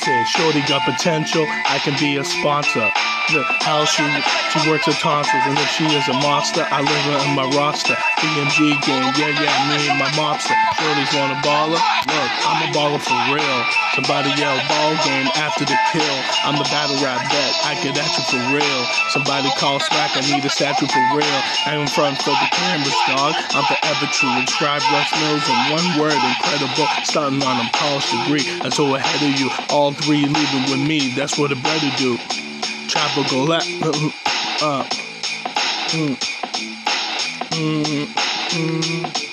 Shorty got potential, I can be a sponsor. The how she she works her tonsils, and if she is a monster, I live her in my roster. BMG game, yeah, yeah, me and my mobster. Shorty's want a baller? Look, I'm a baller for real. Somebody yell ball game after the kill. I'm a battle rap vet, I get at you for real. Somebody call smack, I need a statue for real. I'm in front for the cameras, dog. I'm forever true. Inscribe Russ Mills in one word, incredible. Starting on a polished degree, I'm so ahead of you. All three leaving with me, that's what a better do. Chopper go left, uh, mm, mm, mm.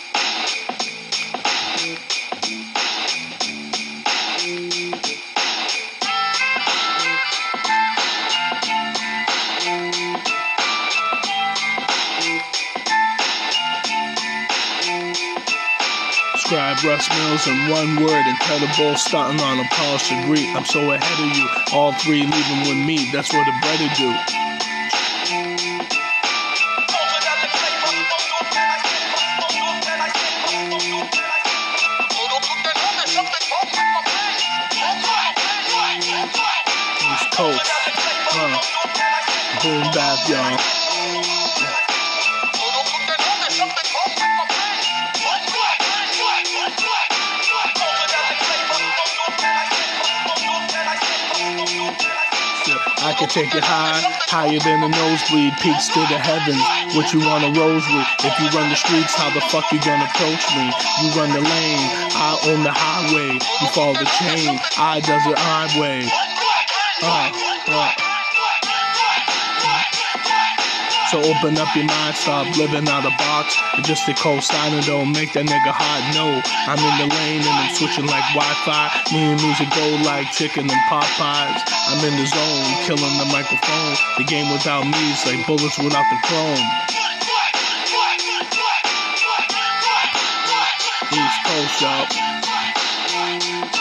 Russ Mills in one word, incredible, starting on a polished degree. I'm so ahead of you, all three leaving with me, that's what a better do. Coast, huh? Boom bap, y'all. I can take it high, higher than a nosebleed, peaks to the heavens. What you want a rose with? If you run the streets, how the fuck you gonna approach me? You run the lane, I own the highway. You follow the chain, I does it highway. Uh, uh. So open up your mind, stop living out of box. And just a cold sign don't make that nigga hot. No, I'm in the lane and I'm switching like Wi-Fi. Me and music go like chicken and Popeyes. I'm in the zone, killing the microphone. The game without me is like bullets without the chrome. East Coast, y'all.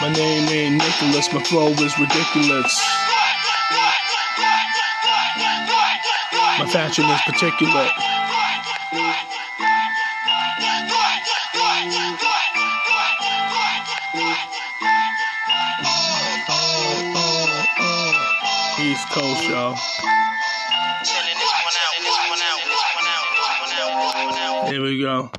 My name ain't Nicholas, my flow is ridiculous. My fashion is particular. East Coast, y'all. Here we go.